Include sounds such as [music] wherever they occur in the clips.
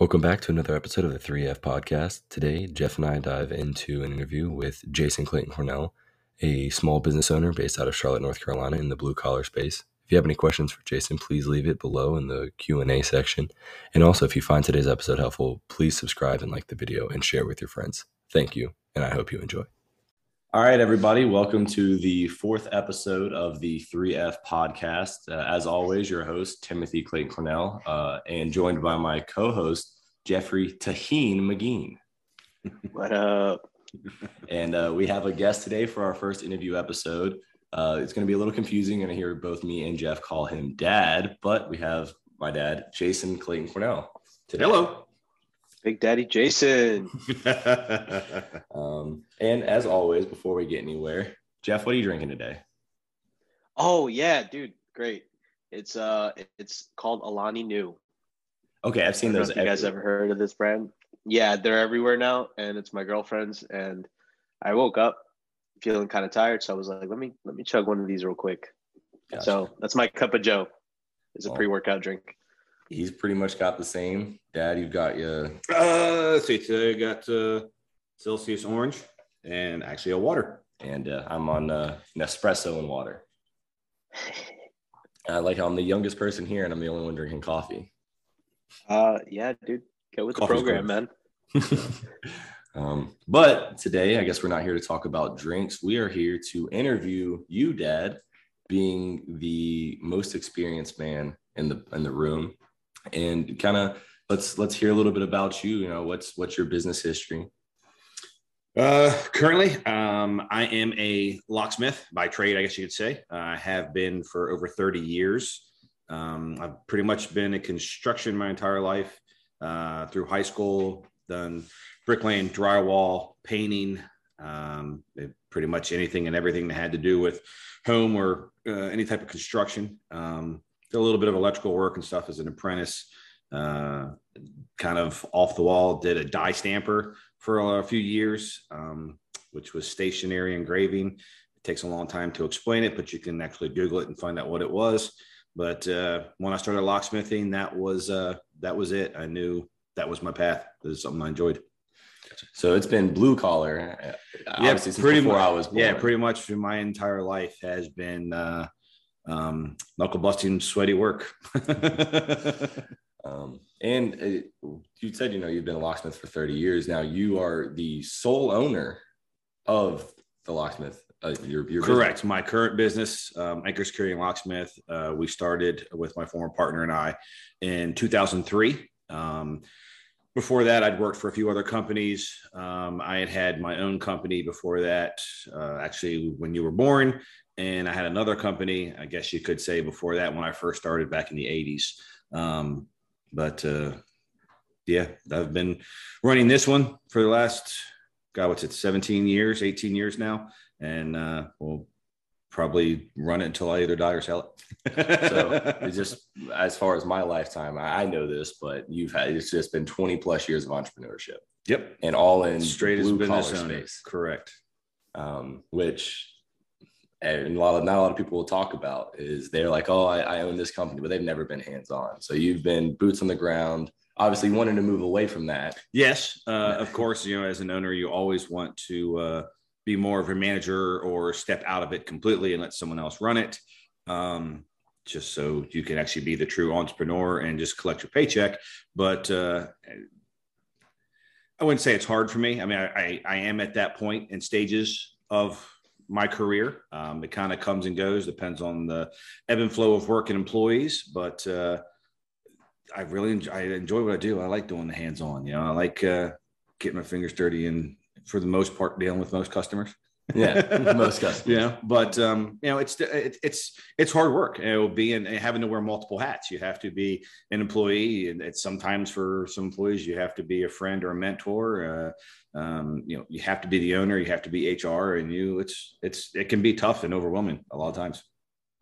Welcome back to another episode of the 3F podcast. Today, Jeff and I dive into an interview with Jason Clayton Cornell, a small business owner based out of Charlotte, North Carolina in the blue collar space. If you have any questions for Jason, please leave it below in the Q&A section. And also, if you find today's episode helpful, please subscribe and like the video and share with your friends. Thank you, and I hope you enjoy. All right, everybody, welcome to the fourth episode of the 3F podcast. Uh, as always, your host, Timothy Clayton Cornell, uh, and joined by my co host, Jeffrey Taheen Magin. What up? [laughs] and uh, we have a guest today for our first interview episode. Uh, it's going to be a little confusing. You're going to hear both me and Jeff call him dad, but we have my dad, Jason Clayton Cornell. Today. Hello. Big Daddy Jason. [laughs] [laughs] um, and as always, before we get anywhere, Jeff, what are you drinking today? Oh yeah, dude, great. It's uh, it's called Alani Nu. Okay, I've seen those. you guys ever heard of this brand? Yeah, they're everywhere now, and it's my girlfriend's. And I woke up feeling kind of tired, so I was like, let me let me chug one of these real quick. Gotcha. So that's my cup of Joe. It's a pre-workout drink he's pretty much got the same. Dad, you've got your. Uh, let's see. Today I got uh, Celsius orange and actually a water. And uh, I'm on uh, Nespresso and water. I like how I'm the youngest person here and I'm the only one drinking coffee. Uh, yeah, dude, go with Coffee's the program, man. [laughs] um, but today, I guess we're not here to talk about drinks. We are here to interview you, Dad, being the most experienced man in the in the room and kind of let's let's hear a little bit about you. You know, what's what's your business history? Uh, currently, um, I am a locksmith by trade, I guess you could say. Uh, I have been for over 30 years. Um, I've pretty much been in construction my entire life. Uh, through high school, done bricklaying, drywall, painting, um, pretty much anything and everything that had to do with home or uh, any type of construction. Um, a little bit of electrical work and stuff as an apprentice. Uh, kind of off the wall, did a die stamper for a few years, um, which was stationary engraving. It takes a long time to explain it, but you can actually Google it and find out what it was. But uh, when I started locksmithing, that was uh, that was it. I knew that was my path. This is something I enjoyed. So it's been blue collar, uh, yeah, pretty much, I was born. Yeah, pretty much for my entire life has been uh, um, knuckle busting, sweaty work. [laughs] um, and it, you said, you know, you've been a locksmith for 30 years. Now you are the sole owner of the locksmith. Uh, your, your Correct. Business. My current business, um, Anchor Security and Locksmith, uh, we started with my former partner and I in 2003. Um, before that, I'd worked for a few other companies. Um, I had had my own company before that. Uh, actually, when you were born, and I had another company, I guess you could say before that when I first started back in the 80s. Um, but uh, yeah, I've been running this one for the last, God, what's it, 17 years, 18 years now. And uh, we'll probably run it until I either die or sell it. so [laughs] it's just as far as my lifetime, I know this, but you've had it's just been 20 plus years of entrepreneurship. Yep. And all in straight as business space. Correct. Um, which and a lot of not a lot of people will talk about is they're like, oh, I, I own this company, but they've never been hands on. So you've been boots on the ground, obviously wanting to move away from that. Yes, uh, of course. You know, as an owner, you always want to uh, be more of a manager or step out of it completely and let someone else run it. Um, just so you can actually be the true entrepreneur and just collect your paycheck. But uh, I wouldn't say it's hard for me. I mean, I, I, I am at that point in stages of my career. Um, it kind of comes and goes, depends on the ebb and flow of work and employees. But uh, I really enjoy, I enjoy what I do. I like doing the hands on. You know, I like uh, getting my fingers dirty and for the most part dealing with most customers. Yeah, most customers. Yeah, but um, you know, it's it, it's it's hard work. It will be and having to wear multiple hats. You have to be an employee, and it's sometimes for some employees you have to be a friend or a mentor. Uh, um, you know, you have to be the owner. You have to be HR, and you it's it's it can be tough and overwhelming a lot of times.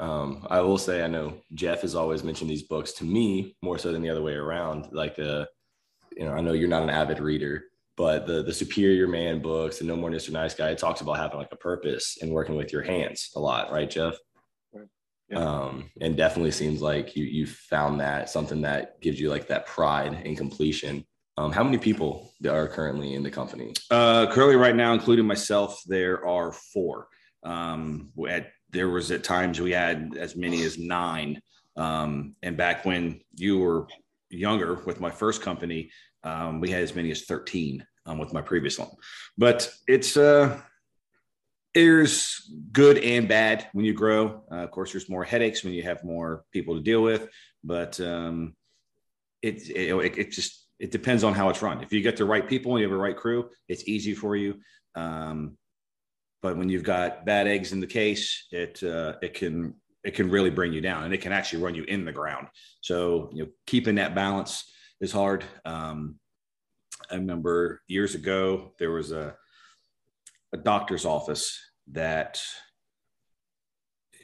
Um, I will say, I know Jeff has always mentioned these books to me more so than the other way around. Like, uh, you know, I know you're not an avid reader, but the the superior man books and no more mr nice guy it talks about having like a purpose and working with your hands a lot right jeff Yeah. Um, and definitely seems like you you found that something that gives you like that pride and completion. Um, how many people are currently in the company? Uh, currently, right now, including myself, there are four. Um, at, there was at times we had as many as nine. Um, and back when you were younger with my first company, um, we had as many as 13 um, with my previous one. But it's uh, there's good and bad when you grow. Uh, of course, there's more headaches when you have more people to deal with, but um, it, it, it just it depends on how it's run. If you get the right people and you have a right crew, it's easy for you. Um, but when you've got bad eggs in the case, it uh, it can it can really bring you down, and it can actually run you in the ground. So you know, keeping that balance is hard. Um, I remember years ago there was a a doctor's office that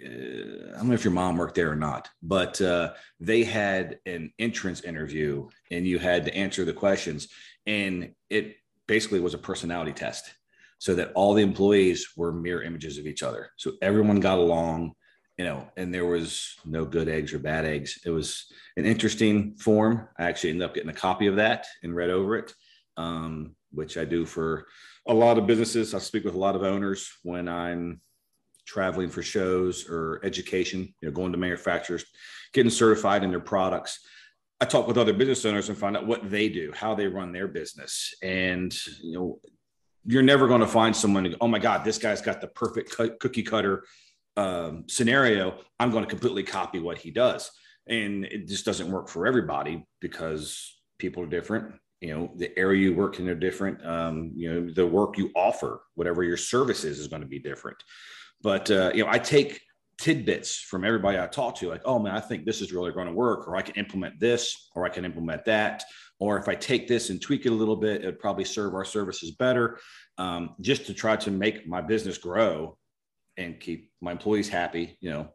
uh, I don't know if your mom worked there or not, but uh, they had an entrance interview and you had to answer the questions. And it basically was a personality test so that all the employees were mirror images of each other. So everyone got along, you know, and there was no good eggs or bad eggs. It was an interesting form. I actually ended up getting a copy of that and read over it, um, which I do for a lot of businesses. I speak with a lot of owners when I'm traveling for shows or education, you know, going to manufacturers, getting certified in their products. I talk with other business owners and find out what they do, how they run their business. And, you know, you're never going to find someone, to go, oh my God, this guy's got the perfect cookie cutter um, scenario. I'm going to completely copy what he does. And it just doesn't work for everybody because people are different you know the area you work in are different um, you know the work you offer whatever your service is is going to be different but uh, you know i take tidbits from everybody i talk to like oh man i think this is really going to work or i can implement this or i can implement that or if i take this and tweak it a little bit it would probably serve our services better um, just to try to make my business grow and keep my employees happy you know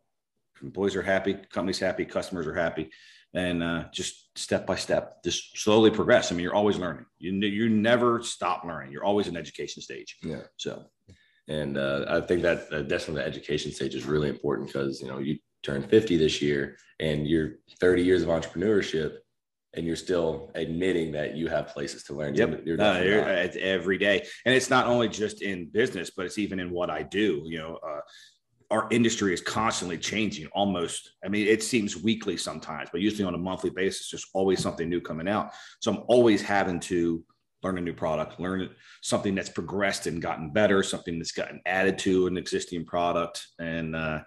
employees are happy companies happy customers are happy and uh, just step by step, just slowly progress. I mean, you're always learning. You you never stop learning. You're always in education stage. Yeah. So, and uh, I think that uh, definitely the education stage is really important because you know you turn 50 this year and you're 30 years of entrepreneurship and you're still admitting that you have places to learn. Yep. You're, you're, you're every day. And it's not only just in business, but it's even in what I do. You know, uh, our industry is constantly changing almost i mean it seems weekly sometimes but usually on a monthly basis there's always something new coming out so i'm always having to learn a new product learn something that's progressed and gotten better something that's gotten added to an existing product and uh,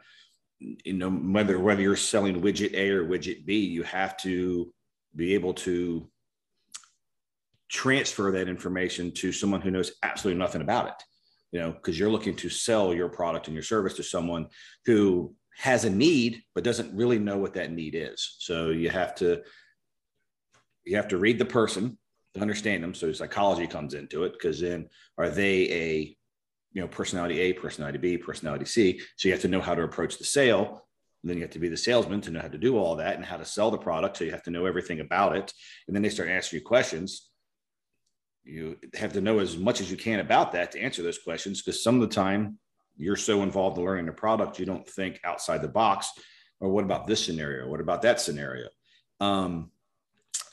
you know whether whether you're selling widget a or widget b you have to be able to transfer that information to someone who knows absolutely nothing about it you know, because you're looking to sell your product and your service to someone who has a need but doesn't really know what that need is. So you have to you have to read the person to understand them. So psychology comes into it because then are they a you know personality A, personality B, personality C? So you have to know how to approach the sale. Then you have to be the salesman to know how to do all that and how to sell the product. So you have to know everything about it. And then they start asking you questions. You have to know as much as you can about that to answer those questions because some of the time you're so involved in learning the product you don't think outside the box or what about this scenario? What about that scenario? Um,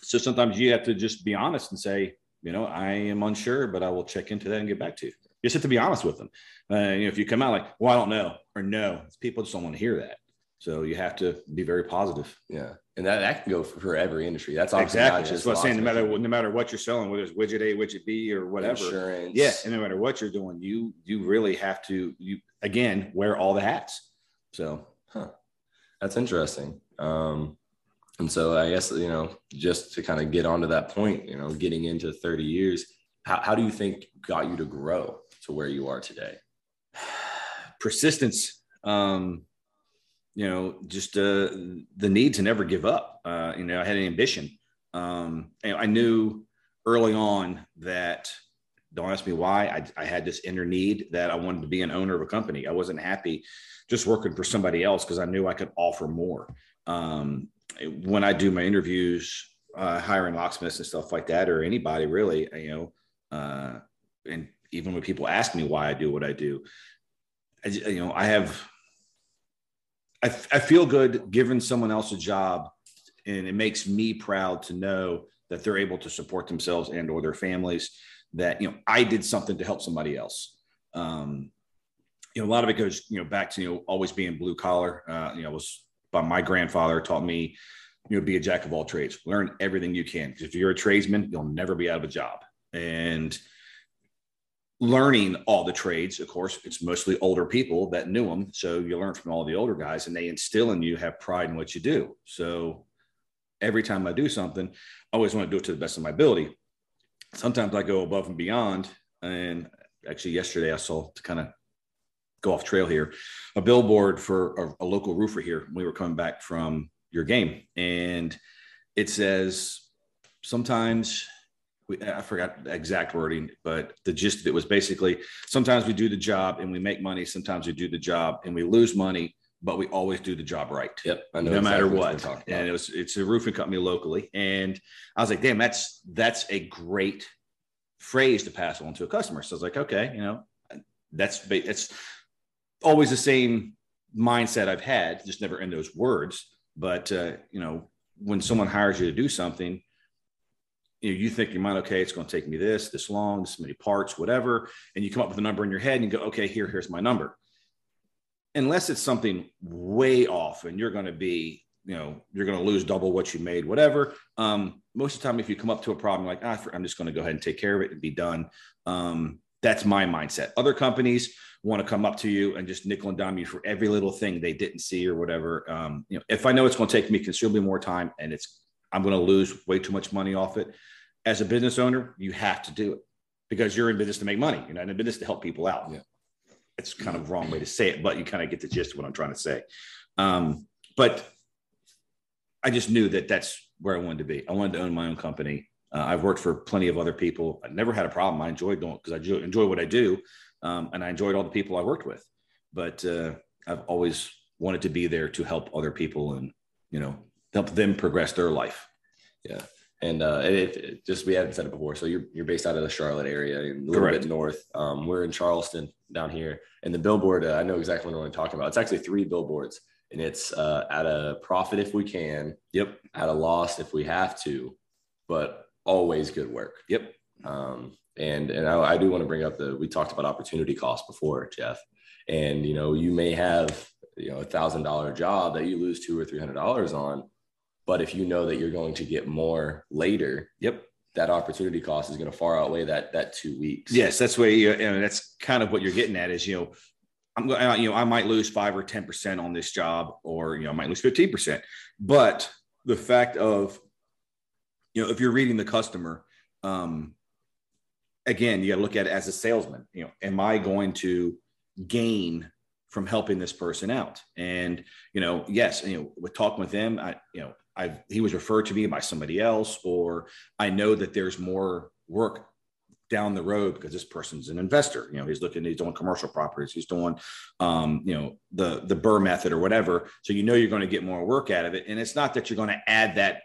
so sometimes you have to just be honest and say you know i am unsure but i will check into that and get back to you. You just have to be honest with them. Uh, you know if you come out like well i don't know or no people just don't want to hear that so you have to be very positive. Yeah. And that, that can go for, every industry. That's exactly that's what I'm saying. No matter no matter what you're selling, whether it's widget A, widget B, or whatever. Insurance. Yeah. And no matter what you're doing, you you really have to you again wear all the hats. So huh. That's interesting. Um and so I guess you know, just to kind of get onto that point, you know, getting into 30 years, how, how do you think got you to grow to where you are today? [sighs] Persistence. Um you know, just uh, the need to never give up. Uh, you know, I had an ambition. Um, I knew early on that. Don't ask me why. I, I had this inner need that I wanted to be an owner of a company. I wasn't happy just working for somebody else because I knew I could offer more. Um, when I do my interviews, uh, hiring locksmiths and stuff like that, or anybody really, you know, uh, and even when people ask me why I do what I do, I, you know, I have I, I feel good giving someone else a job and it makes me proud to know that they're able to support themselves and or their families that you know i did something to help somebody else. Um, you know a lot of it goes you know back to you know always being blue collar. Uh, you know was by my grandfather taught me you know be a jack of all trades. Learn everything you can if you're a tradesman you'll never be out of a job. And learning all the trades of course it's mostly older people that knew them so you learn from all the older guys and they instill in you have pride in what you do so every time I do something, I always want to do it to the best of my ability. Sometimes I go above and beyond. And actually, yesterday I saw to kind of go off trail here a billboard for a, a local roofer here. We were coming back from your game, and it says sometimes we, I forgot the exact wording, but the gist of it was basically sometimes we do the job and we make money, sometimes we do the job and we lose money, but we always do the job right. Yep. no exactly matter what. what and it was it's a roofing company locally. And I was like, damn, that's that's a great phrase to pass on to a customer. So I was like, okay, you know, that's it's always the same mindset I've had, just never in those words. But uh, you know, when someone hires you to do something, you know, you think you might okay, it's going to take me this, this long, this many parts, whatever, and you come up with a number in your head and you go, okay, here, here's my number. Unless it's something way off and you're going to be you know you're going to lose double what you made whatever um, most of the time if you come up to a problem like ah, i'm just going to go ahead and take care of it and be done um, that's my mindset. Other companies want to come up to you and just nickel and dime you for every little thing they didn't see or whatever um, you know if i know it's going to take me considerably more time and it's i'm going to lose way too much money off it as a business owner you have to do it because you're in business to make money you're not in business to help people out yeah it's kind of wrong way to say it, but you kind of get the gist of what I'm trying to say. Um, but I just knew that that's where I wanted to be. I wanted to own my own company. Uh, I've worked for plenty of other people. I never had a problem. I enjoyed doing because I enjoy what I do, um, and I enjoyed all the people I worked with. But uh, I've always wanted to be there to help other people and you know help them progress their life. Yeah, and uh, it, it, just we haven't said it before. So you're you're based out of the Charlotte area, a little Correct. bit north. Um, we're in Charleston down here, and the billboard. Uh, I know exactly what I'm talking about. It's actually three billboards, and it's uh, at a profit if we can. Yep. At a loss if we have to, but always good work. Yep. Um, and and I, I do want to bring up the we talked about opportunity cost before, Jeff, and you know you may have you know a thousand dollar job that you lose two or three hundred dollars on but if you know that you're going to get more later, yep, that opportunity cost is going to far outweigh that that two weeks. Yes, that's where you, and that's kind of what you're getting at is you know I'm going you know I might lose five or ten percent on this job, or you know I might lose fifteen percent, but the fact of you know if you're reading the customer, um, again you got to look at it as a salesman. You know, am I going to gain from helping this person out? And you know, yes, you know, with talking with them, I you know I've he was referred to me by somebody else, or I know that there's more work down the road because this person's an investor. You know, he's looking, he's doing commercial properties, he's doing, um, you know, the the BRRRR method or whatever. So you know you're going to get more work out of it, and it's not that you're going to add that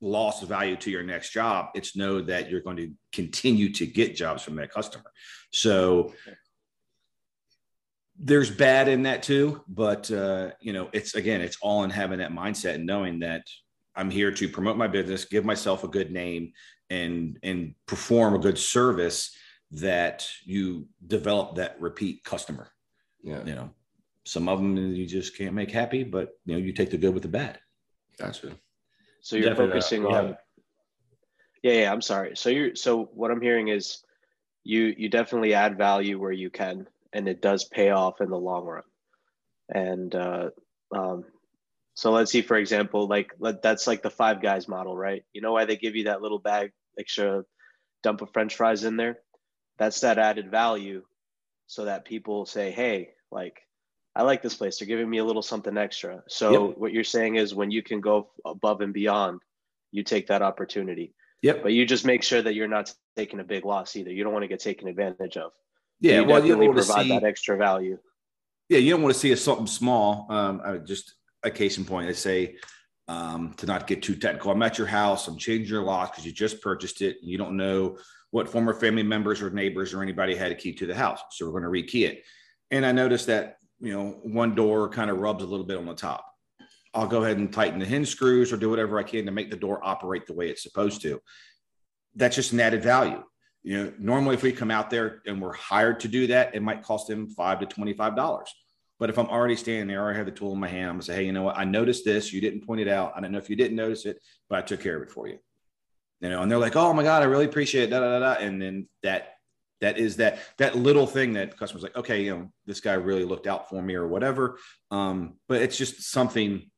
loss of value to your next job. It's know that you're going to continue to get jobs from that customer. So there's bad in that too, but uh, you know, it's again, it's all in having that mindset and knowing that I'm here to promote my business, give myself a good name, and and perform a good service that you develop that repeat customer. Yeah, you know, some of them you just can't make happy, but you know, you take the good with the bad. Gotcha. So you're Definitely focusing on. Yeah. yeah, yeah. I'm sorry. So you're so what I'm hearing is you you definitely add value where you can and it does pay off in the long run. And uh, um, so let's see, for example, like let, that's like the Five Guys model, right? You know why they give you that little bag, extra dump of French fries in there? That's that added value, so that people say, "Hey, like I like this place. They're giving me a little something extra." So yep. what you're saying is, when you can go above and beyond, you take that opportunity. Yep. But you just make sure that you're not taking a big loss either. You don't want to get taken advantage of. Yeah, you well, you provide see, that extra value. Yeah, you don't want to see a something small. Um, just a case in point. I say um, to not get too technical. I'm at your house. I'm changing your lock because you just purchased it. And you don't know what former family members or neighbors or anybody had a key to the house. So we're going to rekey it. And I noticed that you know, one door kind of rubs a little bit on the top. I'll go ahead and tighten the hinge screws or do whatever I can to make the door operate the way it's supposed to. That's just an added value. You know, normally if we come out there and we're hired to do that, it might cost them five to twenty-five dollars. But if I'm already standing there, I have the tool in my hand, I'm gonna say, hey, you know what? I noticed this. You didn't point it out. I don't know if you didn't notice it, but I took care of it for you. You know, and they're like, oh my God, I really appreciate it. Da, da, da, da. And then that that is that that little thing that customers like, okay, you know, this guy really looked out for me or whatever. Um, but it's just something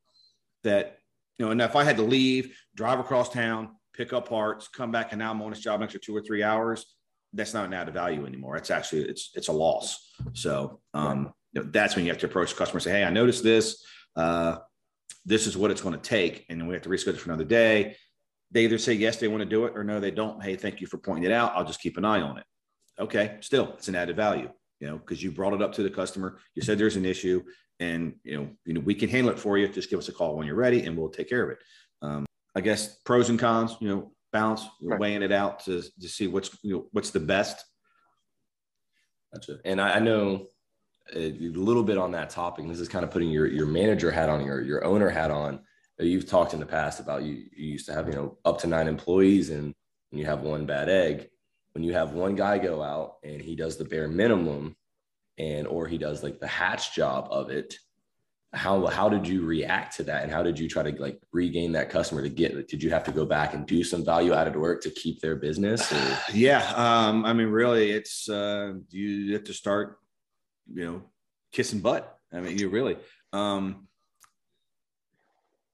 that, you know, and if I had to leave, drive across town, pick up parts, come back, and now I'm on this job extra two or three hours, that's not an added value anymore. It's actually it's it's a loss. So um, you know, that's when you have to approach the customer and say, hey, I noticed this. Uh, this is what it's going to take, and then we have to reschedule for another day. They either say yes, they want to do it, or no, they don't. Hey, thank you for pointing it out. I'll just keep an eye on it. Okay, still, it's an added value, you know, because you brought it up to the customer. You said there's an issue, and you know, you know, we can handle it for you. Just give us a call when you're ready, and we'll take care of it. Um, I guess pros and cons, you know, balance, right. weighing it out to to see what's you know, what's the best. Gotcha. And I, I know uh, a little bit on that topic. This is kind of putting your your manager hat on, your your owner hat on. Uh, you've talked in the past about you, you used to have you know up to nine employees and, and you have one bad egg. When you have one guy go out and he does the bare minimum, and or he does like the hatch job of it, how how did you react to that and how did you try to like regain that customer to get did you have to go back and do some value added work to keep their business or? [sighs] yeah um i mean really it's uh you have to start you know kissing butt i mean you really um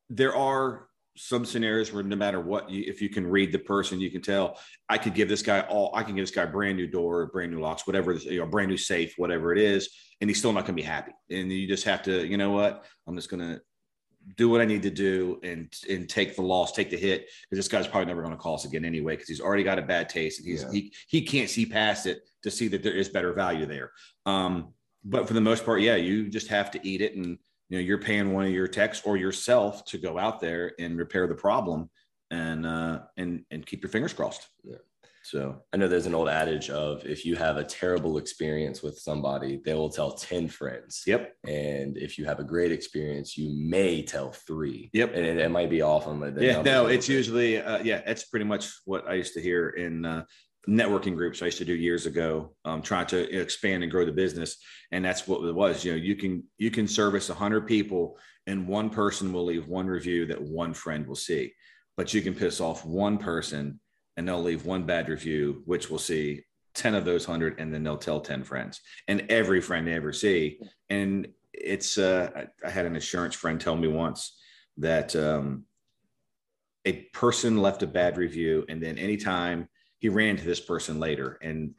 there are some scenarios where no matter what you, if you can read the person you can tell i could give this guy all i can give this guy brand new door brand new locks whatever you know brand new safe whatever it is and he's still not going to be happy. And you just have to you know what? I'm just going to do what i need to do and and take the loss take the hit because this guy's probably never going to call us again anyway because he's already got a bad taste and he's yeah. he, he can't see past it to see that there is better value there. Um but for the most part yeah you just have to eat it and you know you're paying one of your techs or yourself to go out there and repair the problem and uh and and keep your fingers crossed yeah so I know there's an old adage of if you have a terrible experience with somebody, they will tell 10 friends. Yep. And if you have a great experience, you may tell three. Yep. And it, it might be off on the Yeah, no, it's usually uh, yeah, it's pretty much what I used to hear in uh, networking groups I used to do years ago, um, trying to expand and grow the business. And that's what it was. You know, you can you can service hundred people, and one person will leave one review that one friend will see. But you can piss off one person, and they'll leave one bad review, which will see ten of those hundred, and then they'll tell ten friends, and every friend they ever see. And it's uh, I, I had an insurance friend tell me once that um, a person left a bad review, and then anytime he ran to this person later and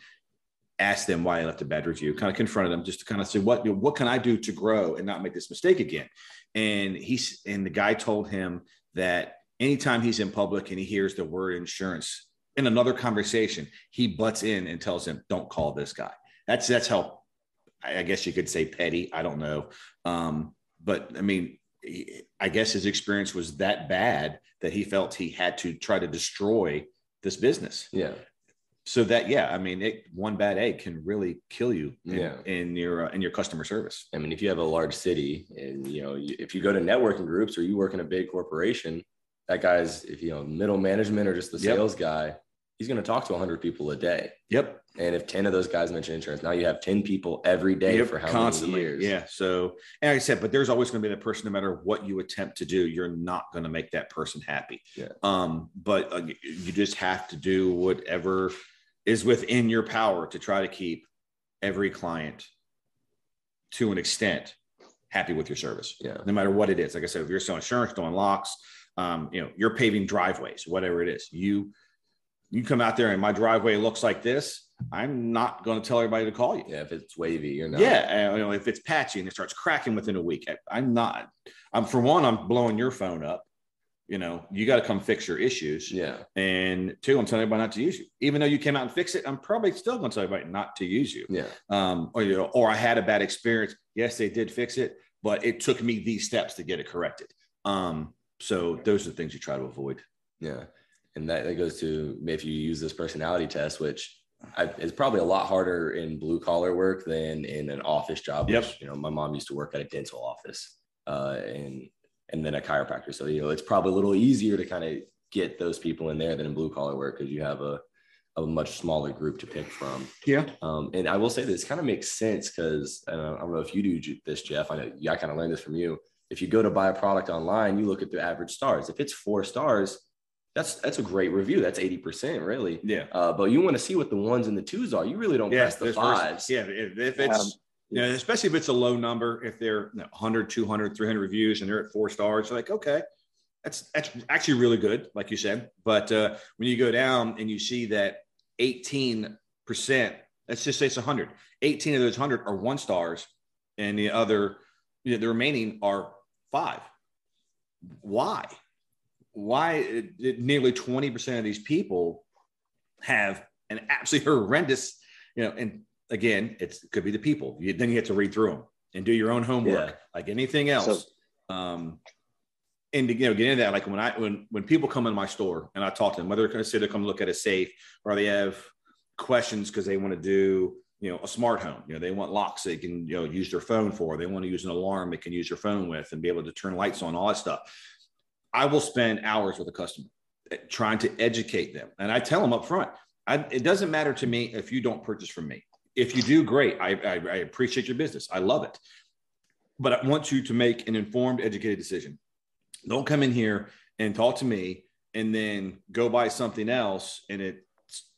asked them why he left a bad review, kind of confronted them just to kind of say, what, what can I do to grow and not make this mistake again? And he's, and the guy told him that anytime he's in public and he hears the word insurance in another conversation, he butts in and tells him, don't call this guy. That's, that's how, I guess you could say petty. I don't know. Um, but I mean, I guess his experience was that bad that he felt he had to try to destroy this business. Yeah. So that yeah, I mean, it, one bad egg can really kill you. In, yeah. In your uh, in your customer service. I mean, if you have a large city, and you know, if you go to networking groups or you work in a big corporation, that guy's if you know middle management or just the sales yep. guy, he's going to talk to 100 people a day. Yep. And if 10 of those guys mention insurance, now you have 10 people every day yep, for how constantly. many years? Yeah. So, and like I said, but there's always going to be that person, no matter what you attempt to do, you're not going to make that person happy. Yeah. Um, but uh, you just have to do whatever is within your power to try to keep every client to an extent happy with your service. Yeah. No matter what it is. Like I said, if you're selling insurance, doing locks, um, you know, you're paving driveways, whatever it is, you, you come out there and my driveway looks like this I'm not going to tell everybody to call you. Yeah, if it's wavy, you're not. Yeah, you know, if it's patchy and it starts cracking within a week, I'm not. I'm for one, I'm blowing your phone up. You know, you got to come fix your issues. Yeah. And two, I'm telling everybody not to use you. Even though you came out and fixed it, I'm probably still going to tell everybody not to use you. Yeah. Um, or you know, or I had a bad experience. Yes, they did fix it, but it took me these steps to get it corrected. Um, so those are the things you try to avoid. Yeah. And that, that goes to if you use this personality test, which I, it's probably a lot harder in blue collar work than in an office job. Yep. Which, you know, my mom used to work at a dental office, uh, and and then a chiropractor. So you know, it's probably a little easier to kind of get those people in there than in blue collar work because you have a a much smaller group to pick from. Yeah. Um, and I will say this kind of makes sense because uh, I don't know if you do this, Jeff. I know yeah, I kind of learned this from you. If you go to buy a product online, you look at the average stars. If it's four stars, that's that's a great review. That's eighty percent, really. Yeah. Uh, but you want to see what the ones and the twos are. You really don't Yeah. press the fives. first- yeah. If, if it's, Um, you know, especially if it's a low number, if they're you know, 100, 200, 300 reviews and they're at four stars, like, okay, that's, that's actually really good, like you said. But uh, when you go down and you see that 18%, let's just say it's 100, 18 of those 100 are one stars and the other, you know, the remaining are five. Why? Why nearly 20% of these people have an absolutely [laughs] horrendous, you know, and again, it's, it could be the people. You, then you have to read through them and do your own homework, Yeah. like anything else. um, and to, you know, get into that, like when I when when people come in my store and I talk to them, whether they're going to come look at a safe or they have questions because they want to do you know a smart home, you know, they want locks they can you know use their phone for, they want to use an alarm they can use their phone with and be able to turn lights on, all that stuff. I will spend hours with a customer eh, trying to educate them, and I tell them up front, I, it doesn't matter to me if you don't purchase from me. If you do, great. I, I, I appreciate your business. I love it. But I want you to make an informed, educated decision. Don't come in here and talk to me and then go buy something else and it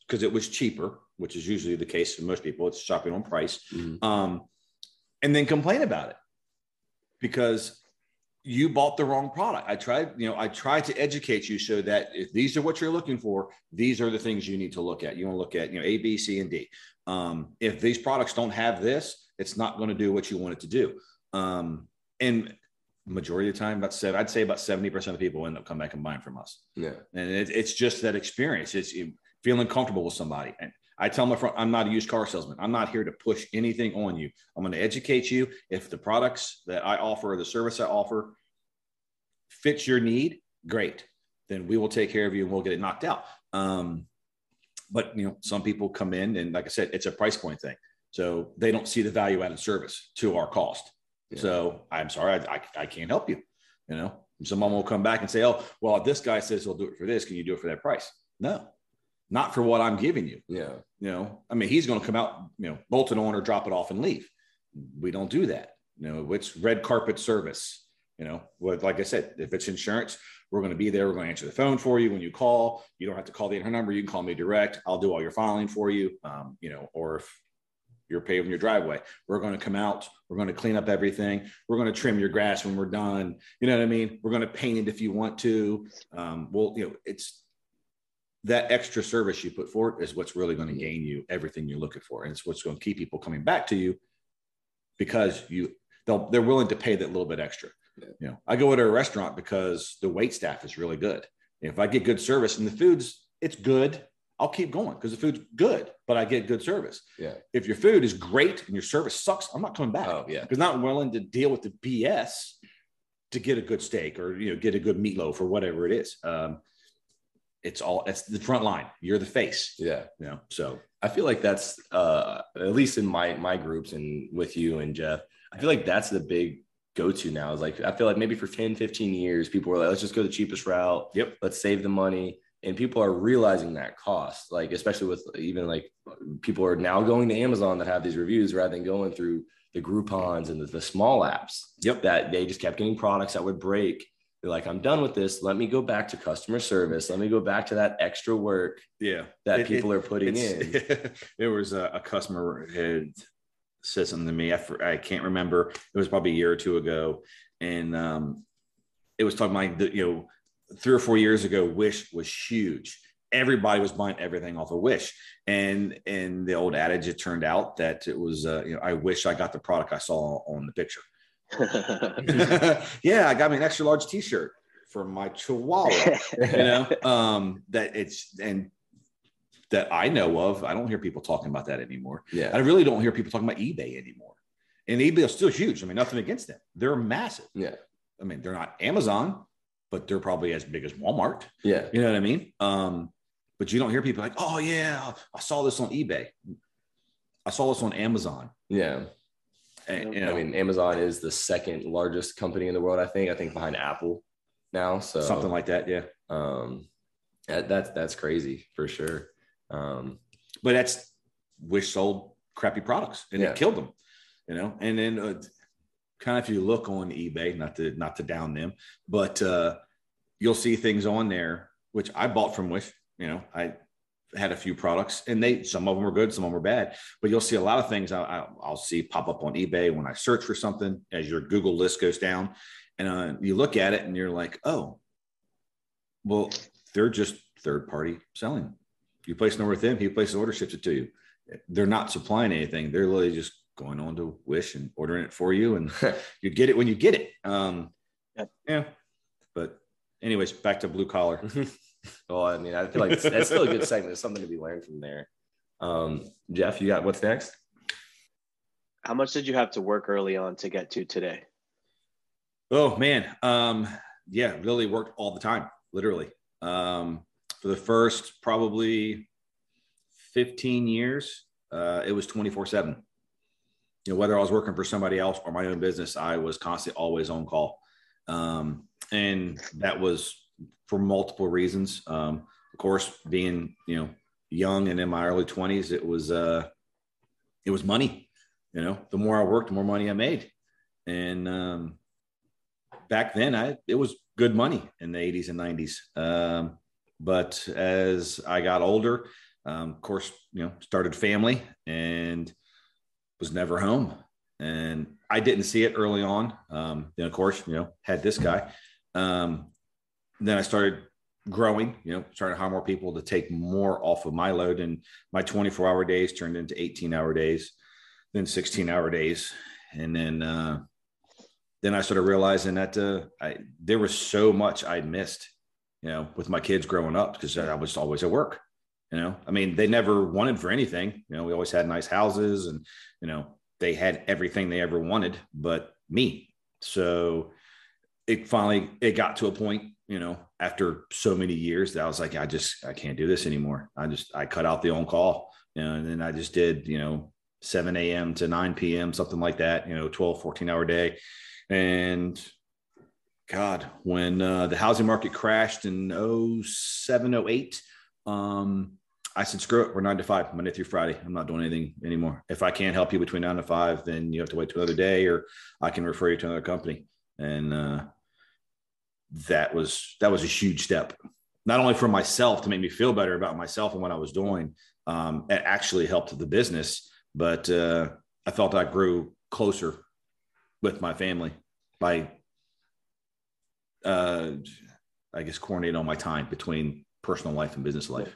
because it was cheaper, which is usually the case for most people. It's shopping on price. Mhm. Um, and then complain about it because you bought the wrong product. I tried, you know, I tried to educate you so that if these are what you're looking for, these are the things you need to look at. You want to look at, you know, A, B, C, and D. Um, if these products don't have this, it's not going to do what you want it to do. Um, and majority of the time, about seven, I'd say about 70% of people end up coming back and buying from us. Yeah. And it, it's just that experience. It's feeling comfortable with somebody. And I tell my upfront, I'm not a used car salesman. I'm not here to push anything on you. I'm going to educate you. If the products that I offer or the service I offer fits your need, great. Then we will take care of you and we'll get it knocked out. Um, but you know, some people come in and like I said, it's a price point thing. So they don't see the value added service to our cost. Yeah. So I'm sorry, I, I, I can't help you. You know, someone will come back and say, "Oh, well, this guy says he'll do it for this. Can you do it for that price?" No, not for what I'm giving you. Yeah. You know, I mean, he's going to come out, you know, bolt it on or drop it off and leave. We don't do that. You know, it's red carpet service. You know, what like I said, if it's insurance, we're going to be there. We're going to answer the phone for you when you call. You don't have to call the 800 number. You can call me direct. I'll do all your filing for you. Um, you know, or if you're paving your driveway, we're going to come out. We're going to clean up everything. We're going to trim your grass when we're done. You know what I mean? We're going to paint it if you want to. Um, well, you know, it's that extra service you put forward is what's really going to gain you everything you're looking for, and it's what's going to keep people coming back to you because you they'll they're willing to pay that little bit extra. Yeah. You know, I go to a restaurant because the wait staff is really good. If I get good service and the food's it's good, I'll keep going because the food's good, but I get good service. Yeah. If your food is great and your service sucks, I'm not coming back Oh, yeah. because not willing to deal with the BS to get a good steak or you know get a good meatloaf or whatever it is. Um, it's all it's the front line. You're the face. Yeah. You know, so I feel like that's uh at least in my my groups and with you and Jeff, I feel like that's the big go-to now. Is like I feel like maybe for 10, 15 years, people were like, let's just go the cheapest route. Yep. Let's save the money. And people are realizing that cost, like especially with even like people are now going to Amazon that have these reviews rather than going through the Groupons and the, the small apps. Yep. That they just kept getting products that would break. They're like, I'm done with this. Let me go back to customer service. Let me go back to that extra work yeah, that It- people are putting in. [laughs] there was a, a customer had said something to me. I, for- I can't remember. It was probably a year or two ago, and um, it was talking about the, you know three or four years ago. Wish was huge. Everybody was buying everything off of Wish, and and the old adage it turned out that it was uh, you know I wish I got the product I saw on the picture. [laughs] yeah, I got me an extra large T-shirt for my Chihuahua you know [laughs] um that it's and that i know of i don't hear people talking about that anymore Yeah, i really don't hear people talking about ebay anymore and ebay is still huge i mean nothing against them they're massive Yeah. i mean they're not amazon but they're probably as big as walmart Yeah. you know what i mean um but you don't hear people like, oh yeah, I saw this on eBay. I saw this on Amazon. Yeah. And, you I mean, Amazon is the second largest company in the world, I think. I think behind Apple now. So something like that. Yeah. um that, that's that's crazy for sure. Um But that's Wish sold crappy products and Yeah. it killed them, you know. And then uh, kind of if you look on eBay, not to not to down them, but uh, you'll see things on there which I bought from Wish. You know, I had a few products and they some of them were good, some of them were bad. But you'll see a lot of things I, I, I'll see pop up on eBay when I search for something as your Google list goes down, and uh, you look at it and you're like, oh, well, they're just third party selling. You place an order with them, he places the order, ships it to you. They're not supplying anything. They're literally just going on to Wish and ordering it for you, and [laughs] you get it when you get it. Um, Yep. yeah. But anyways, back to blue collar. [laughs] well, I mean, I feel like it's, that's still a good segment. There's something to be learned from there. Um Jeff, you got what's next? How much did you have to work early on to get to today? Oh man, um, yeah, really worked all the time, literally. Um, for the first probably 15 years, uh, it was 24 seven. You know, whether I was working for somebody else or my own business, I was constantly always on call. Um, and that was for multiple reasons. Um, of course, being, you know, young and in my early twenties, it was, uh, it was money, you know, the more I worked, the more money I made. And, um, back then I it was good money in the 80s and 90s. Um, but as I got older, um, of course, you know, started family and was never home. And I didn't see it early on. Um, then of course, you know, had this guy. Um, then I started growing, you know, started to hire more people to take more off of my load. And my 24 hour days turned into 18 hour days, then 16 hour days. And then uh then I started realizing that uh, I, there was so much I'd missed, you know, with my kids growing up because I was always at work. You know, I mean, they never wanted for anything. You know, we always had nice houses and, you know, they had everything they ever wanted, but me. So it finally it got to a point, you know, after so many years that I was like, I just I can't do this anymore. I just I cut out the on call, you know, and then I just did, you know, 7 a.m. to 9 p.m., something like that, you know, 12, 14 hour day. And God, when uh, the housing market crashed in 07, 08, um, I said, screw it. We're nine to five, Monday through Friday. I'm not doing anything anymore. If I can't help you between nine to five, then you have to wait to another day or I can refer you to another company. And uh, that was that was a huge step, not only for myself to make me feel better about myself and what I was doing. Um, it actually helped the business, but uh, I felt I grew closer with my family by uh i guess coordinating all my time between personal life and business life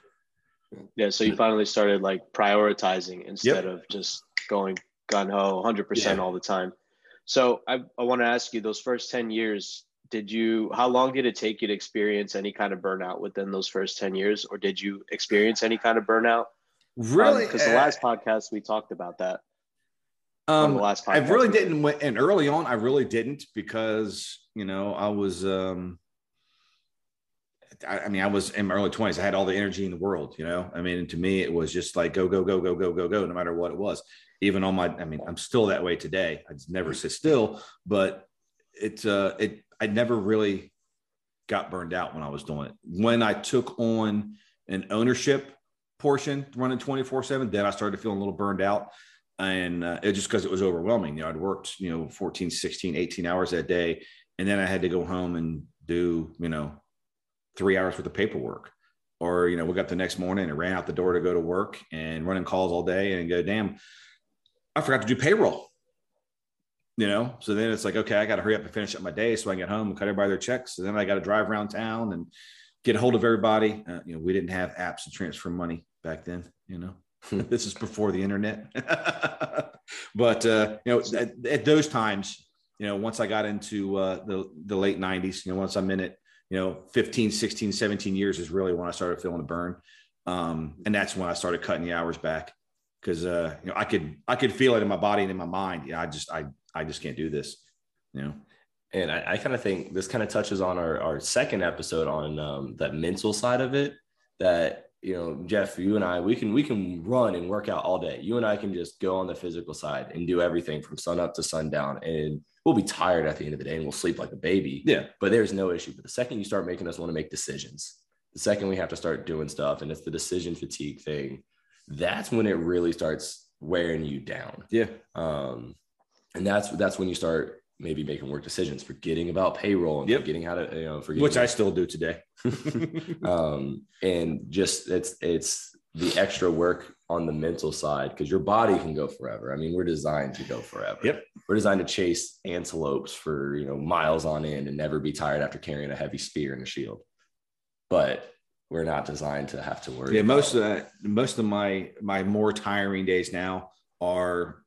Yeah, so you finally started like prioritizing instead of just going gun ho 100% Yeah. all the time. So I, I want to ask you those first 10 years, did you, how long did it take you to experience any kind of burnout within those first 10 years? Or did you experience any kind of burnout? really Because the last podcast we talked about that. um, the last podcast i really did. didn't and early on i really didn't because you know i was um I, I mean, I was in my early 20s. I had all the energy in the world, you know. I mean, to me, it was just like go, go, go, go, go, go, go, no matter what it was. Even on my, I mean, I'm still that way today. I just never sit still, but it's uh it I never really got burned out when I was doing it. When I took on an ownership portion running 24-7, then I started feeling a little burned out. And uh, it just because it was overwhelming. You know, I'd worked, you know, 14, 16, 18 hours that day. And then I had to go home and do, you know, three hours worth of paperwork. Or, you know, we got the next morning and ran out the door to go to work and running calls all day and go, damn, I forgot to do payroll. You know, so then it's like, okay, I got to hurry up and finish up my day so I can get home and cut everybody their checks. And then I got to drive around town and get a hold of everybody. Uh, you know, we didn't have apps to transfer money back then, you know. [laughs] this is before the internet. [laughs] but uh, you know, at, at those times, you know, once I got into uh, the the late 90s, you know, once I'm in it, you know, 15, 16, 17 years is really when I started feeling the burn. Um, and that's when I started cutting the hours back because uh, you know, I could I could feel it in my body and in my mind. Yeah, I just I I just can't do this, you know. And I, I kind of think this kind of touches on our, our second episode on um, that mental side of it. That you know, Jeff, you and I, we can we can run and work out all day. You and I can just go on the physical side and do everything from sun up to sundown, and we'll be tired at the end of the day and we'll sleep like a baby. Yeah. But there's no issue. But the second you start making us want to make decisions, the second we have to start doing stuff, and it's the decision fatigue thing, that's when it really starts wearing you down. Yeah. Um, and that's that's when you start maybe making work decisions, forgetting about payroll and Yep. forgetting how to, you know, forgetting Which I still do today. [laughs] um, and just it's it's the extra work on the mental side because your body can go forever. I mean, we're designed to go forever. Yep. We're designed to chase antelopes for you know miles on end and never be tired after carrying a heavy spear and a shield. But we're not designed to have to worry. yeah, most of that, most of my my more tiring days now are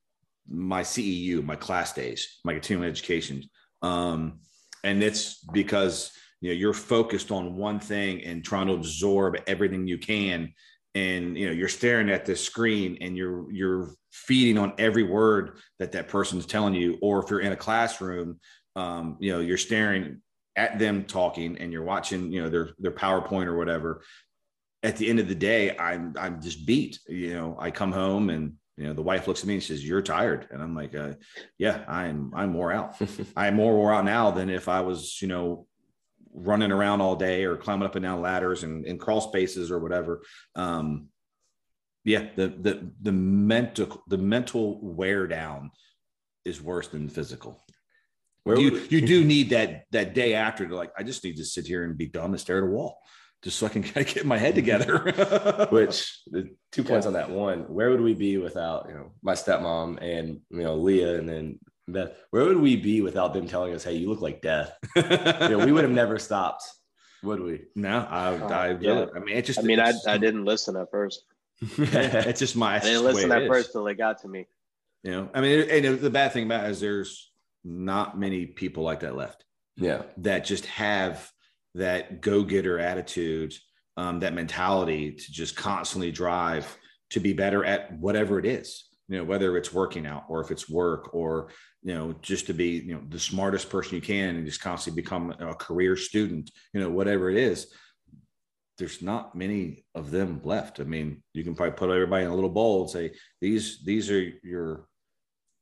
my CEU, my class days, my continuing education. Um, and it's because you know you're focused on one thing and trying to absorb everything you can. And you know you're staring at this screen and you're you're feeding on every word that that person's telling you. Or if you're in a classroom, um, you know you're staring at them talking and you're watching you know their their PowerPoint or whatever at the end of the day, I'm I'm just beat. You know, I come home and you know the wife looks at me and says, "You're tired," and I'm like, uh, "Yeah, I'm [laughs] I'm wore out. [laughs] I'm more wore out now than if I was you know running around all day or climbing up and down ladders and, and crawl spaces or whatever." Um, yeah, the the the mental the mental wear down is worse than the physical. Where you you [laughs] do need that that day after to like I just need to sit here and be dumb and stare at a wall just so I can [laughs] kind of get my head together. [laughs] Which the two points on that. One, where would we be without you know my stepmom and you know Leah and then Beth? Where would we be without them telling us, "Hey, you look like death"? you know, we would have never stopped, would we? no, I, I, Uh, yeah. I mean, it just I mean, I, I didn't listen at first. [laughs] it's just my I didn't listen way at first till they got to me. You know, I mean, and the bad thing about it is there's not many people like that left. Yeah, that just have that go-getter attitude um, that mentality to just constantly drive to be better at whatever it is you know whether it's working out or if it's work or you know just to be you know the smartest person you can and just constantly become a career student you know whatever it is there's not many of them left i mean you can probably put everybody in a little bowl and say these these are your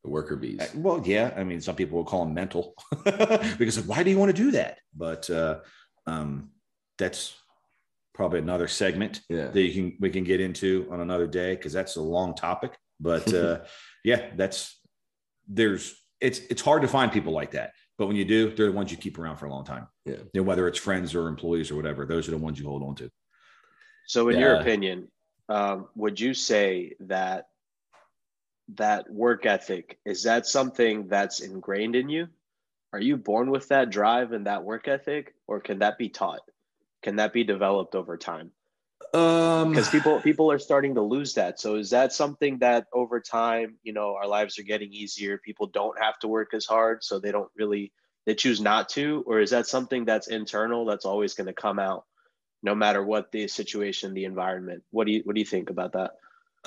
the worker bees. uh, Well, yeah. I mean, some people will call them mental [laughs] because why do you want to do that? But uh, um, that's probably another segment Yeah, that you can we can get into on another day because that's a long topic. But uh, [laughs] yeah, that's there's it's it's hard to find people like that. But when you do, they're the ones you keep around for a long time. Yeah. You know, whether it's friends or employees or whatever, those are the ones you hold on to. So, in your opinion, um, would you say that that work ethic is that something that's ingrained in you? Are you born with that drive and that work ethic, or can that be taught? Can that be developed over time? Um, Because people people are starting to lose that. So, is that something that over time, you know, our lives are getting easier? People don't have to work as hard, so they don't really they choose not to, or is that something that's internal that's always going to come out? no matter what the situation, the environment. What do you what do you think about that?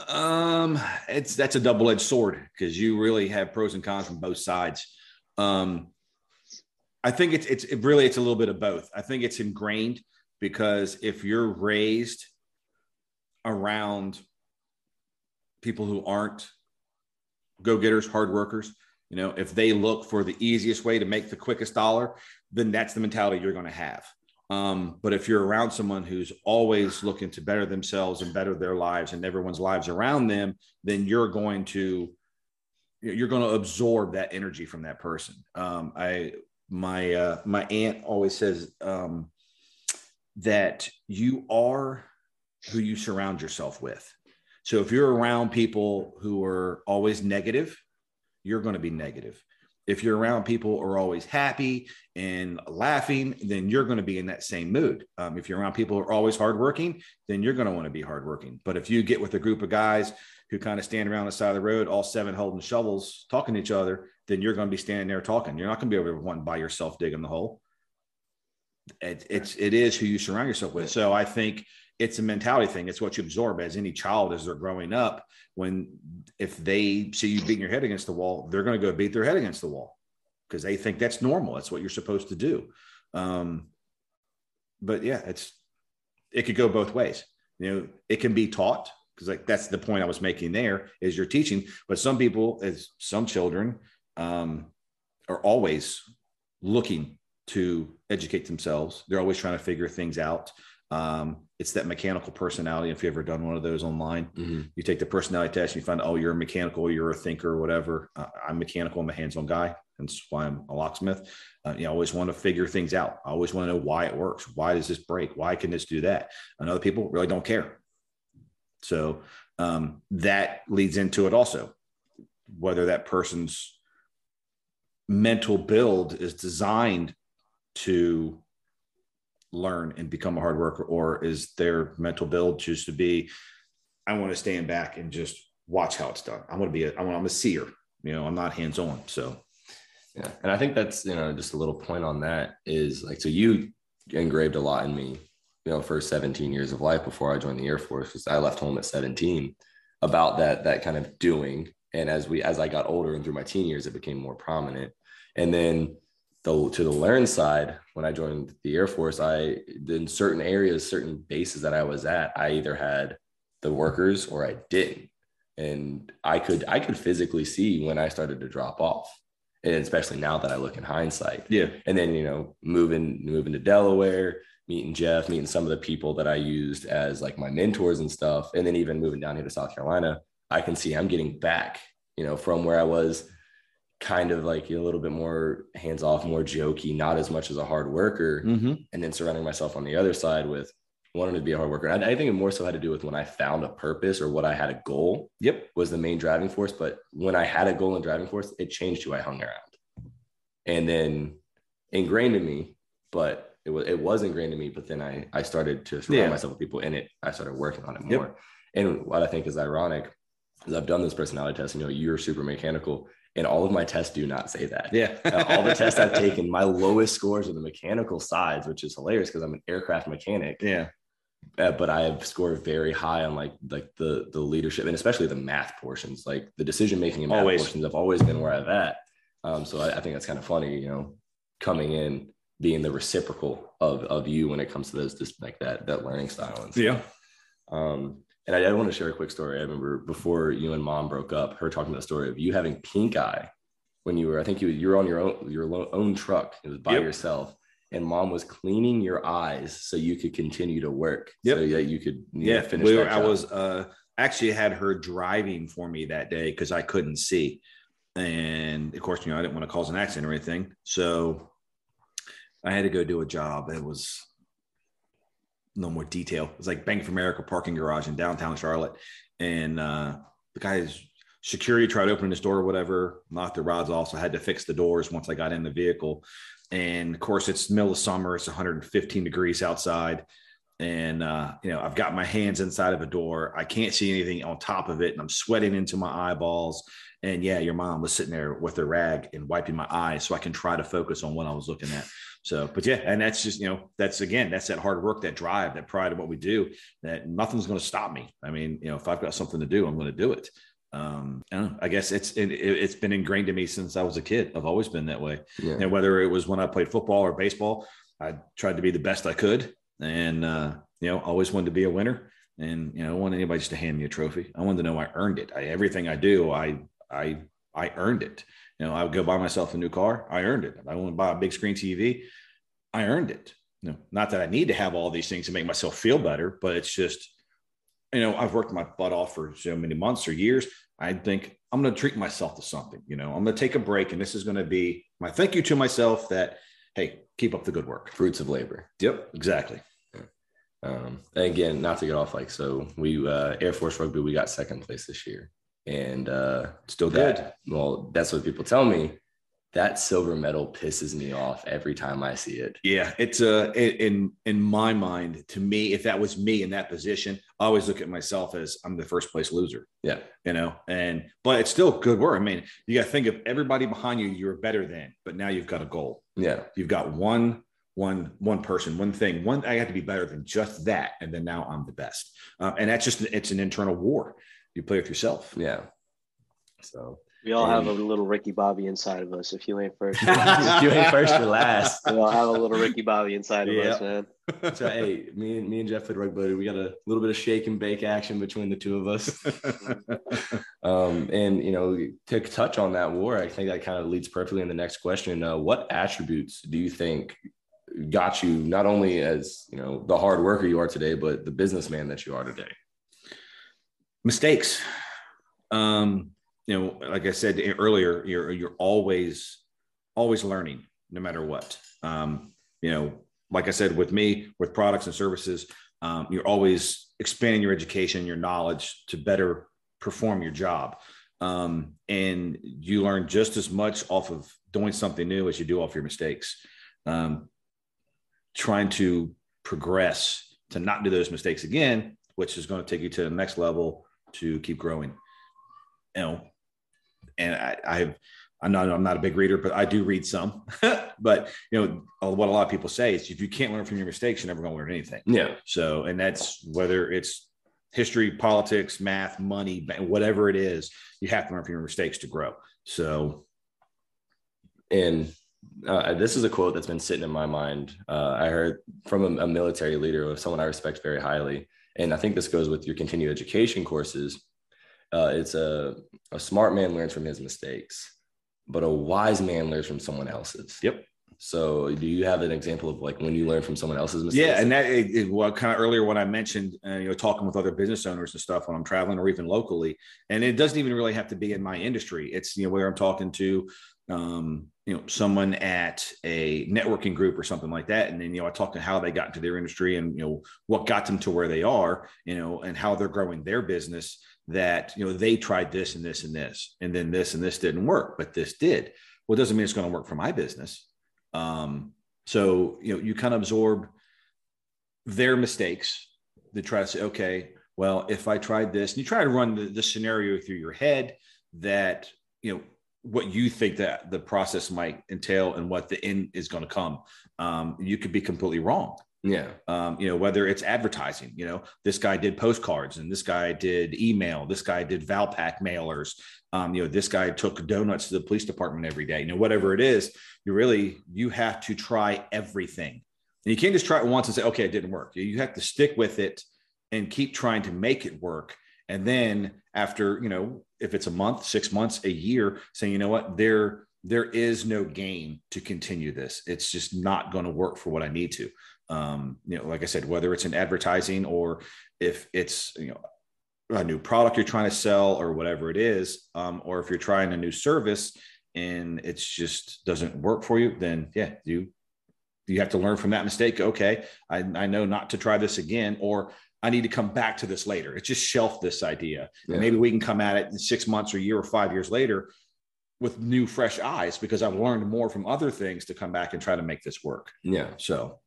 Um, it's that's a double edged sword because you really have pros and cons from both sides. Um, I think it's it's it really it's a little bit of both. I think it's ingrained because if you're raised around people who aren't go getters, hard workers, you know, if they look for the easiest way to make the quickest dollar, then that's the mentality you're going to have. Um, but if you're around someone who's always looking to better themselves and better their lives and everyone's lives around them, then you're going to you're going to absorb that energy from that person. Um, I my uh, my aunt always says um, that you are who you surround yourself with. So if you're around people who are always negative, you're going to be negative. If you're around people who are always happy and laughing, then you're going to be in that same mood. Um, if you're around people who are always hardworking, then you're going to want to be hardworking. But if you get with a group of guys who kind of stand around the side of the road, all seven holding shovels, talking to each other, then you're going to be standing there talking. You're not going to be able to one by yourself digging the hole. It, it's it is who you surround yourself with. So I think it's a mentality thing. It's what you absorb as any child as they're growing up. When if they see you beating your head against the wall, they're going to go beat their head against the wall because they think that's normal. That's what you're supposed to do. Um, but yeah, it's it could go both ways. You know, it can be taught because like that's the point I was making there is you're teaching, but some people, as some children, um, are always looking to educate themselves. They're always trying to figure things out. Um, it's that mechanical personality. If you've ever done one of those online, mm-hmm. you take the personality test and you find, oh, you're a mechanical, you're a thinker, or whatever. Uh, I'm mechanical. I'm a hands-on guy. That's why I'm a locksmith. Uh, you know, I always want to figure things out. I always want to know why it works. Why does this break? Why can this do that? And other people really don't care. So um, that leads into it also, whether that person's mental build is designed to learn and become a hard worker, or is their mental build choose to be, I want to stand back and just watch how it's done. I want to be a, I want, I'm a seer, you know, I'm not hands on. So, yeah. And I think that's, you know, just a little point on that is like, so you engraved a lot in me, you know, first 17 years of life before I joined the Air Force, because I left home at 17 about that, that kind of doing. And as we, as I got older and through my teen years, it became more prominent. And then the to the learn side, when I joined the Air Force, I in certain areas, certain bases that I was at, I either had the workers or I didn't. And I could I could physically see when I started to drop off. And especially now that I look in hindsight. Yeah. And then, you know, moving moving to Delaware, meeting Jeff, meeting some of the people that I used as like my mentors and stuff. And then even moving down here to South Carolina, I can see I'm getting back, you know, from where I was kind of like a little bit more hands off, more jokey, not as much as a hard worker. Mm-hmm. And then surrounding myself on the other side with wanting to be a hard worker. I, I, think it more so had to do with when I found a purpose or what I had a goal. Yep. Was the main driving force. But when I had a goal and driving force, it changed who I hung around. And then ingrained in me, but it was it was ingrained in me. But then I I started to surround yeah. myself with people in it. I started working on it more. Yep. And what I think is ironic is I've done this personality test. You know, you're super mechanical and all of my tests do not say that. Yeah. [laughs] uh, all the tests I've taken, my lowest scores are the mechanical sides, which is hilarious because I'm an aircraft mechanic. Yeah. Uh, but I have scored very high on like like the the leadership and especially the math portions, like the decision making and math always. portions have always been where I've at. Um, so I, I think that's kind of funny, you know, coming in being the reciprocal of of you when it comes to those just like that that learning style and stuff. Yeah. Um, and I, I want to share a quick story. I remember before you and mom broke up, her talking about the story of you having pink eye when you were, I think you, you were on your own, your own truck. It was by yep. yourself. And mom was cleaning your eyes so you could continue to work. Yep. So that you could you yeah, know, finish. We were, I was uh, actually had her driving for me that day because I couldn't see. And of course, you know, I didn't want to cause an accident or anything. So I had to go do a job. It was no more detail. It's like Bank of America parking garage in downtown Charlotte. And uh, the guy's security tried opening this door or whatever, knocked the rods off. So I had to fix the doors once I got in the vehicle. And of course, it's middle of summer, it's 115 degrees outside. And, uh, you know, I've got my hands inside of a door. I can't see anything on top of it. And I'm sweating into my eyeballs. And yeah, your mom was sitting there with a rag and wiping my eyes so I can try to focus on what I was looking at. So, but yeah, and that's just, you know, that's again, that's that hard work, that drive, that pride of what we do, that nothing's going to stop me. I mean, you know, if I've got something to do, I'm going to do it. Um, I, know, I guess it's, it, has been ingrained in me since I was a kid. I've always been that way. Yeah. And whether it was when I played football or baseball, I tried to be the best I could. And, uh, you know, always wanted to be a winner. And, you know, I don't want anybody just to hand me a trophy. I wanted to know I earned it. I, everything I do, I, I, I earned it. You know, I would go buy myself a new car. I earned it. I want to buy a big screen TV. I earned it. You know, not that I need to have all these things to make myself feel better, but it's just, you know, I've worked my butt off for so many months or years. I think I'm going to treat myself to something. You know, I'm going to take a break, and this is going to be my thank you to myself. That hey, keep up the good work. Fruits of labor. Yep, exactly. Um, again, not to get off like so, we uh, Air Force Rugby we got second place this year and uh, still that, good. Well, that's what people tell me. That silver medal pisses me off every time I see it. Yeah, it's uh in in my mind, to me, if that was me in that position, I always look at myself as I'm the first place loser. Yeah, you know, and but it's still good work. I mean, you got to think of everybody behind you. You're better than, but now you've got a goal. Yeah, you've got one one one person one thing one i have to be better than just that and then now i'm the best uh, and that's just it's an internal war you play with yourself. Yeah. So We all have a little Ricky Bobby inside of us. If you ain't first, [laughs] if you ain't first, you're last. we all have a little Ricky Bobby inside of Yep. us, man. So hey, me and me and Jeff Fitwright, buddy, we got a little bit of shake and bake action between the two of us. [laughs] um, and you know, to touch on that war, I think that kind of leads perfectly in the next question. Uh, what attributes do you think got you not only as you know the hard worker you are today, but the businessman that you are today? Mistakes. Um you know like i said earlier you're you're always always learning no matter what. Um you know like i said with me with products and services um, you're always expanding your education your knowledge to better perform your job. Um, and you learn just as much off of doing something new as you do off your mistakes. Um, trying to progress to not do those mistakes again which is going to take you to the next level to keep growing. You know, and I, I I'm not I'm not a big reader, but I do read some. [laughs] but you know, what a lot of people say is if you can't learn from your mistakes, you're never going to learn anything. Yeah. So, and that's whether it's history, politics, math, money, whatever it is, you have to learn from your mistakes to grow. So, and uh, this is a quote that's been sitting in my mind. Uh, I heard from a, a military leader of someone I respect very highly and I think this goes with your continued education courses. Uh, it's a, a smart man learns from his mistakes, but a wise man learns from someone else's. Yep. So, do you have an example of like when you learn from someone else's mistakes? Yeah, and that it, well, kind of earlier when I mentioned, uh, you know, talking with other business owners and stuff when I'm traveling or even locally, and it doesn't even really have to be in my industry. It's you know where I'm talking to, um, you know, someone at a networking group or something like that, and then you know I talk to how they got into their industry and you know what got them to where they are, you know, and how they're growing their business. That you know they tried this and this and this, and then this and this didn't work, but this did. Well, it doesn't mean it's going to work for my business um, so you know, you kind of absorb their mistakes to try to say, okay, well, if I tried this, and you try to run the, the scenario through your head that you know what you think that the process might entail and what the end is going to come. Um, you could be completely wrong. Yeah. Um, you know, whether it's advertising, you know, this guy did postcards and this guy did email, this guy did Valpak mailers. Um, you know, this guy took donuts to the police department every day, you know, whatever it is, you really, you have to try everything. And you can't just try it once and say, okay, it didn't work. You have to stick with it and keep trying to make it work. And then after, you know, if it's a month, six months, a year, saying, you know what, there, there is no gain to continue this. It's just not going to work for what I need to um, you know, like I said, whether it's in advertising or if it's, you know, a new product you're trying to sell or whatever it is, um, or if you're trying a new service and it's just doesn't work for you, then yeah, you, you have to learn from that mistake. Okay. I, I know not to try this again, or I need to come back to this later. It's just shelf this idea. Yeah. Maybe we can come at it in six months or a year or five years later with new, fresh eyes because I've learned more from other things to come back and try to make this work. Yeah. So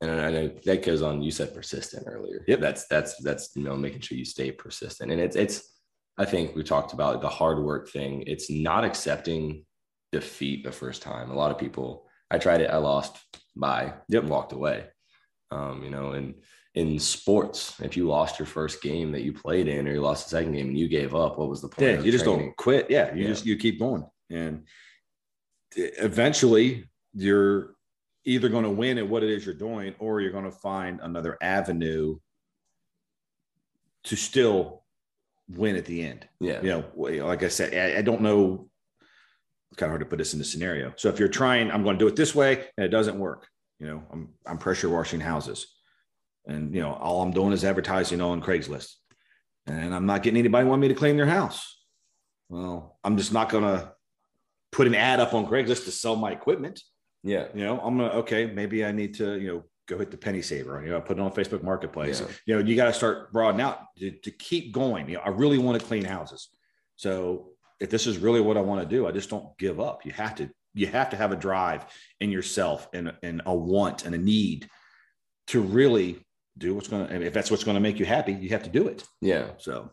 And I know that goes on. You said persistent earlier. Yep. That's that's that's you know making sure you stay persistent. And it's it's I think we talked about the hard work thing. It's not accepting defeat the first time. A lot of people. I tried it. I lost. Bye. Yep. Walked away. Um, you know, and in sports, if you lost your first game that you played in, or you lost the second game and you gave up, what was the point? Yeah, you just training? don't quit. Yeah, you Yeah. just you keep going, and eventually you're either going to win at what it is you're doing, or you're going to find another avenue to still win at the end. Yeah. You know, like I said, I, I don't know. It's kind of hard to put this in the scenario. So if you're trying, I'm going to do it this way, and it doesn't work. You know, I'm I'm pressure washing houses, and you know, all I'm doing is advertising on Craigslist, and I'm not getting anybody want me to clean their house. Well, I'm just not going to put an ad up on Craigslist to sell my equipment. Yeah. You know, I'm gonna okay, maybe I need to, you know, go hit the penny saver, you know, put it on Facebook Marketplace. Yeah. You know, you got to start broadening out to, to keep going. You know, I really want to clean houses. So if this is really what I want to do, I just don't give up. You have to, you have to have a drive in yourself and, and a want and a need to really do what's going to, and if that's what's going to make you happy, you have to do it. Yeah. So